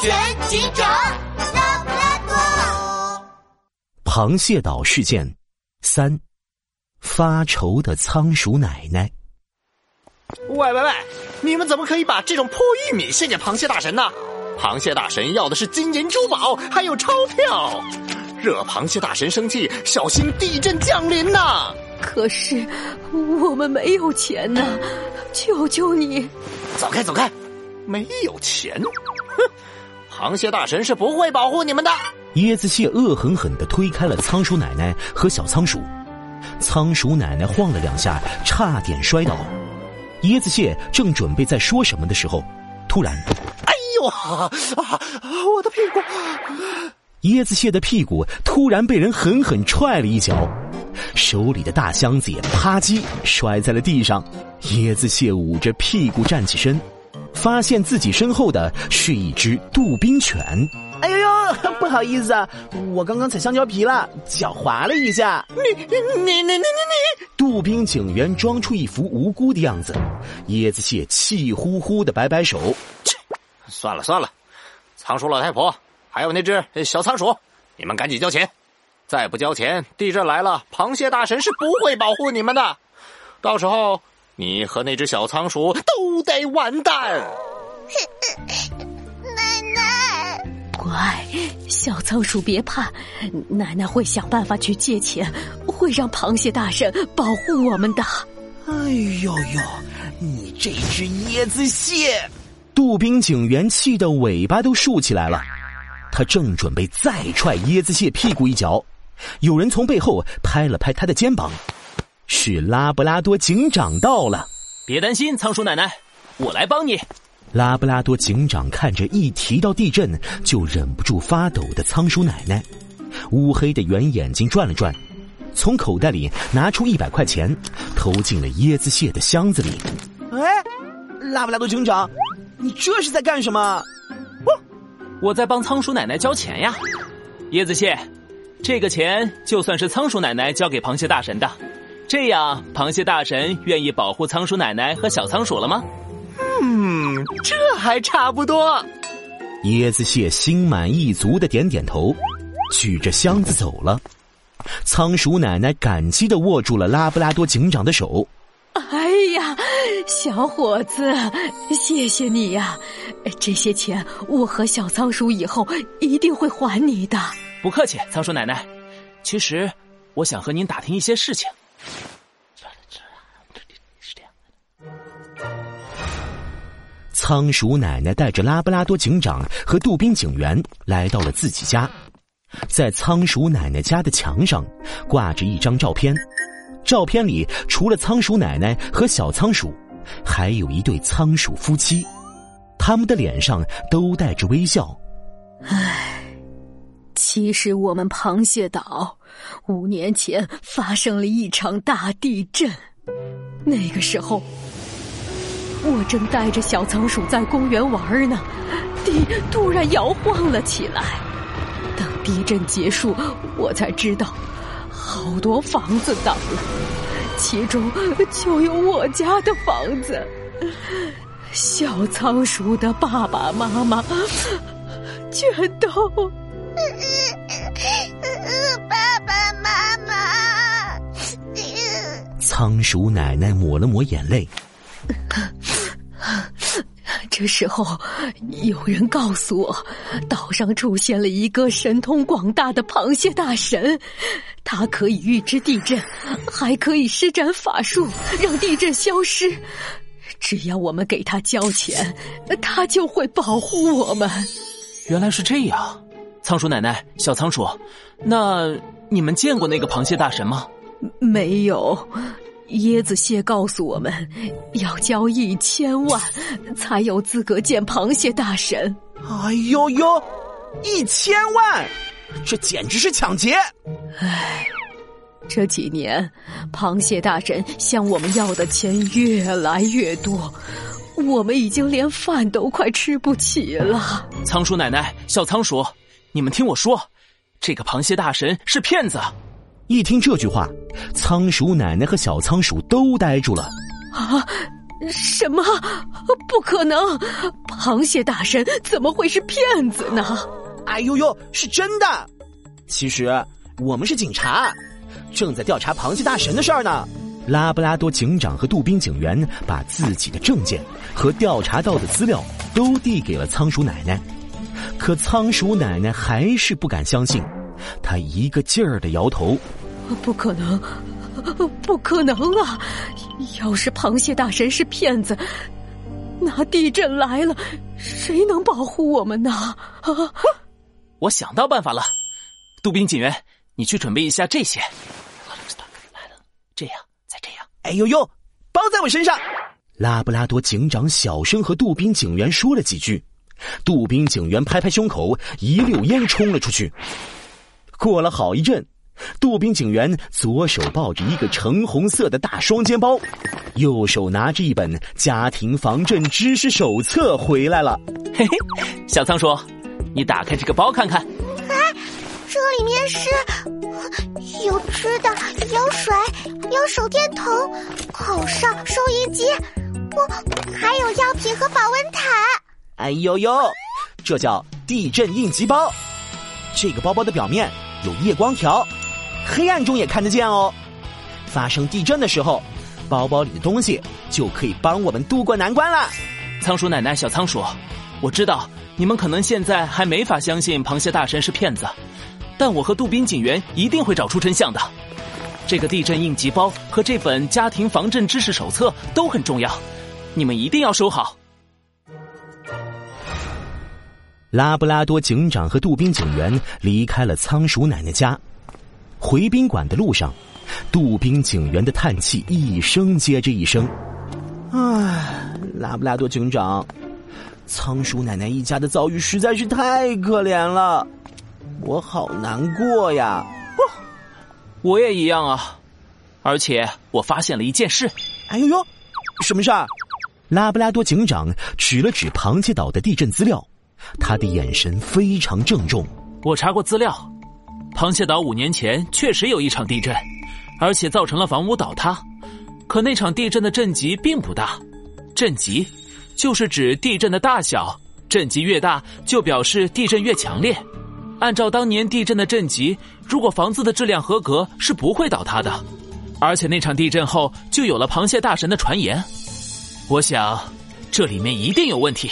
全警长拉布拉多。螃蟹岛事件三：发愁的仓鼠奶奶。喂喂喂！你们怎么可以把这种破玉米献给螃蟹大神呢？螃蟹大神要的是金银珠宝，还有钞票。惹螃蟹大神生气，小心地震降临呐！可是我们没有钱呐，求求你！走开走开！没有钱？哼！螃蟹大神是不会保护你们的。椰子蟹恶狠狠的推开了仓鼠奶奶和小仓鼠，仓鼠奶奶晃了两下，差点摔倒。椰子蟹正准备在说什么的时候，突然，哎呦啊啊！我的屁股！椰子蟹的屁股突然被人狠狠踹了一脚，手里的大箱子也啪叽摔在了地上。椰子蟹捂着屁股站起身，发现自己身后的是一只杜宾犬。哎呦呦，不好意思啊，我刚刚踩香蕉皮了，脚滑了一下。你你你你你你！杜宾警员装出一副无辜的样子，椰子蟹气呼呼的摆摆手：“切，算了算了，仓鼠老太婆。”还有那只小仓鼠，你们赶紧交钱！再不交钱，地震来了，螃蟹大神是不会保护你们的。到时候，你和那只小仓鼠都得完蛋。奶奶，乖，小仓鼠别怕，奶奶会想办法去借钱，会让螃蟹大神保护我们的。哎呦呦，你这只椰子蟹！杜宾警员气得尾巴都竖起来了。他正准备再踹椰子蟹屁股一脚，有人从背后拍了拍他的肩膀，是拉布拉多警长到了。别担心，仓鼠奶奶，我来帮你。拉布拉多警长看着一提到地震就忍不住发抖的仓鼠奶奶，乌黑的圆眼睛转了转，从口袋里拿出一百块钱，投进了椰子蟹的箱子里。哎，拉布拉多警长，你这是在干什么？我在帮仓鼠奶奶交钱呀，椰子蟹，这个钱就算是仓鼠奶奶交给螃蟹大神的，这样螃蟹大神愿意保护仓鼠奶奶和小仓鼠了吗？嗯，这还差不多。椰子蟹心满意足的点点头，举着箱子走了。仓鼠奶奶感激的握住了拉布拉多警长的手。哎呀，小伙子，谢谢你呀！这些钱我和小仓鼠以后一定会还你的。不客气，仓鼠奶奶。其实我想和您打听一些事情。仓鼠奶奶带着拉布拉多警长和杜宾警员来到了自己家，在仓鼠奶奶家的墙上挂着一张照片。照片里除了仓鼠奶奶和小仓鼠，还有一对仓鼠夫妻，他们的脸上都带着微笑。唉，其实我们螃蟹岛五年前发生了一场大地震，那个时候我正带着小仓鼠在公园玩呢，地突然摇晃了起来。等地震结束，我才知道。好多房子倒了，其中就有我家的房子。小仓鼠的爸爸妈妈 全都……仓鼠奶奶抹了抹眼泪。这时候，有人告诉我，岛上出现了一个神通广大的螃蟹大神，他可以预知地震，还可以施展法术让地震消失。只要我们给他交钱，他就会保护我们。原来是这样，仓鼠奶奶、小仓鼠，那你们见过那个螃蟹大神吗？没有。椰子蟹告诉我们，要交一千万，才有资格见螃蟹大神。哎呦呦，一千万，这简直是抢劫！唉，这几年螃蟹大神向我们要的钱越来越多，我们已经连饭都快吃不起了。仓鼠奶奶、小仓鼠，你们听我说，这个螃蟹大神是骗子。一听这句话，仓鼠奶奶和小仓鼠都呆住了。啊，什么？不可能！螃蟹大神怎么会是骗子呢？哎呦呦，是真的！其实我们是警察，正在调查螃蟹大神的事儿呢。拉布拉多警长和杜宾警员把自己的证件和调查到的资料都递给了仓鼠奶奶，可仓鼠奶奶还是不敢相信，她一个劲儿的摇头：“不可能，不可能啊！要是螃蟹大神是骗子，那地震来了，谁能保护我们呢？”啊！我想到办法了，杜宾警员，你去准备一下这些。来了，这样。哎呦呦，包在我身上！拉布拉多警长小声和杜宾警员说了几句，杜宾警员拍拍胸口，一溜烟冲了出去。过了好一阵，杜宾警员左手抱着一个橙红色的大双肩包，右手拿着一本家庭防震知识手册回来了。嘿嘿，小仓鼠，你打开这个包看看。这里面是有吃的，有水，有手电筒、口哨、收音机，我还有药品和保温毯。哎呦呦，这叫地震应急包。这个包包的表面有夜光条，黑暗中也看得见哦。发生地震的时候，包包里的东西就可以帮我们渡过难关了。仓鼠奶奶，小仓鼠，我知道你们可能现在还没法相信螃蟹大神是骗子。但我和杜宾警员一定会找出真相的。这个地震应急包和这本家庭防震知识手册都很重要，你们一定要收好。拉布拉多警长和杜宾警员离开了仓鼠奶奶家，回宾馆的路上，杜宾警员的叹气一声接着一声：“唉，拉布拉多警长，仓鼠奶奶一家的遭遇实在是太可怜了。”我好难过呀！我也一样啊，而且我发现了一件事。哎呦呦，什么事儿？拉布拉多警长指了指螃蟹岛的地震资料，他的眼神非常郑重。我查过资料，螃蟹岛五年前确实有一场地震，而且造成了房屋倒塌。可那场地震的震级并不大，震级就是指地震的大小，震级越大就表示地震越强烈。按照当年地震的震级，如果房子的质量合格，是不会倒塌的。而且那场地震后，就有了螃蟹大神的传言。我想，这里面一定有问题。